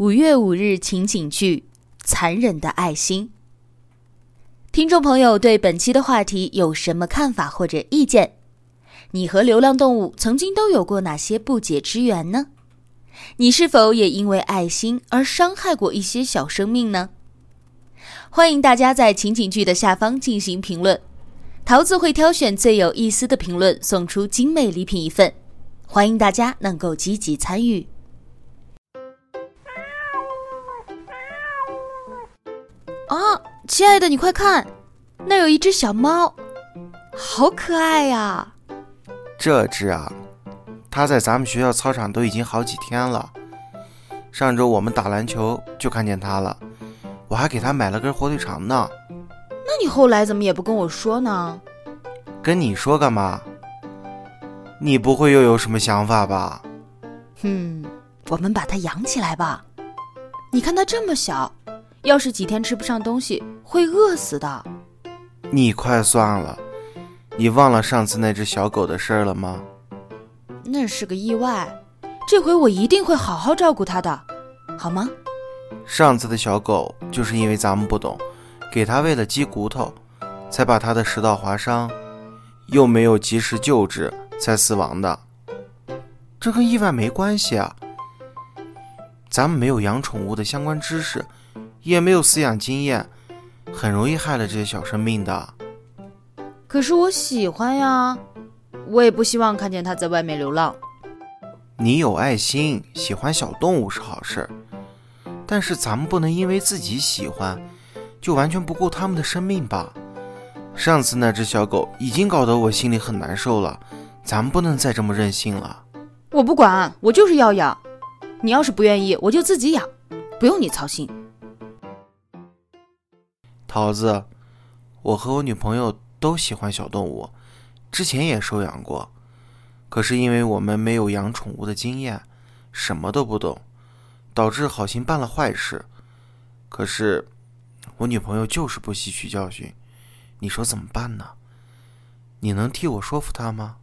五月五日情景剧《残忍的爱心》。听众朋友对本期的话题有什么看法或者意见？你和流浪动物曾经都有过哪些不解之缘呢？你是否也因为爱心而伤害过一些小生命呢？欢迎大家在情景剧的下方进行评论，桃子会挑选最有意思的评论送出精美礼品一份，欢迎大家能够积极参与。啊，亲爱的，你快看，那有一只小猫，好可爱呀！这只啊，它在咱们学校操场都已经好几天了。上周我们打篮球就看见它了，我还给它买了根火腿肠呢。那你后来怎么也不跟我说呢？跟你说干嘛？你不会又有什么想法吧？哼，我们把它养起来吧。你看它这么小。要是几天吃不上东西，会饿死的。你快算了，你忘了上次那只小狗的事儿了吗？那是个意外，这回我一定会好好照顾它的，好吗？上次的小狗就是因为咱们不懂，给它喂了鸡骨头，才把它的食道划伤，又没有及时救治，才死亡的。这跟意外没关系啊，咱们没有养宠物的相关知识。也没有饲养经验，很容易害了这些小生命的。可是我喜欢呀，我也不希望看见它在外面流浪。你有爱心，喜欢小动物是好事，但是咱们不能因为自己喜欢，就完全不顾它们的生命吧？上次那只小狗已经搞得我心里很难受了，咱们不能再这么任性了。我不管，我就是要养。你要是不愿意，我就自己养，不用你操心。桃子，我和我女朋友都喜欢小动物，之前也收养过，可是因为我们没有养宠物的经验，什么都不懂，导致好心办了坏事。可是我女朋友就是不吸取教训，你说怎么办呢？你能替我说服她吗？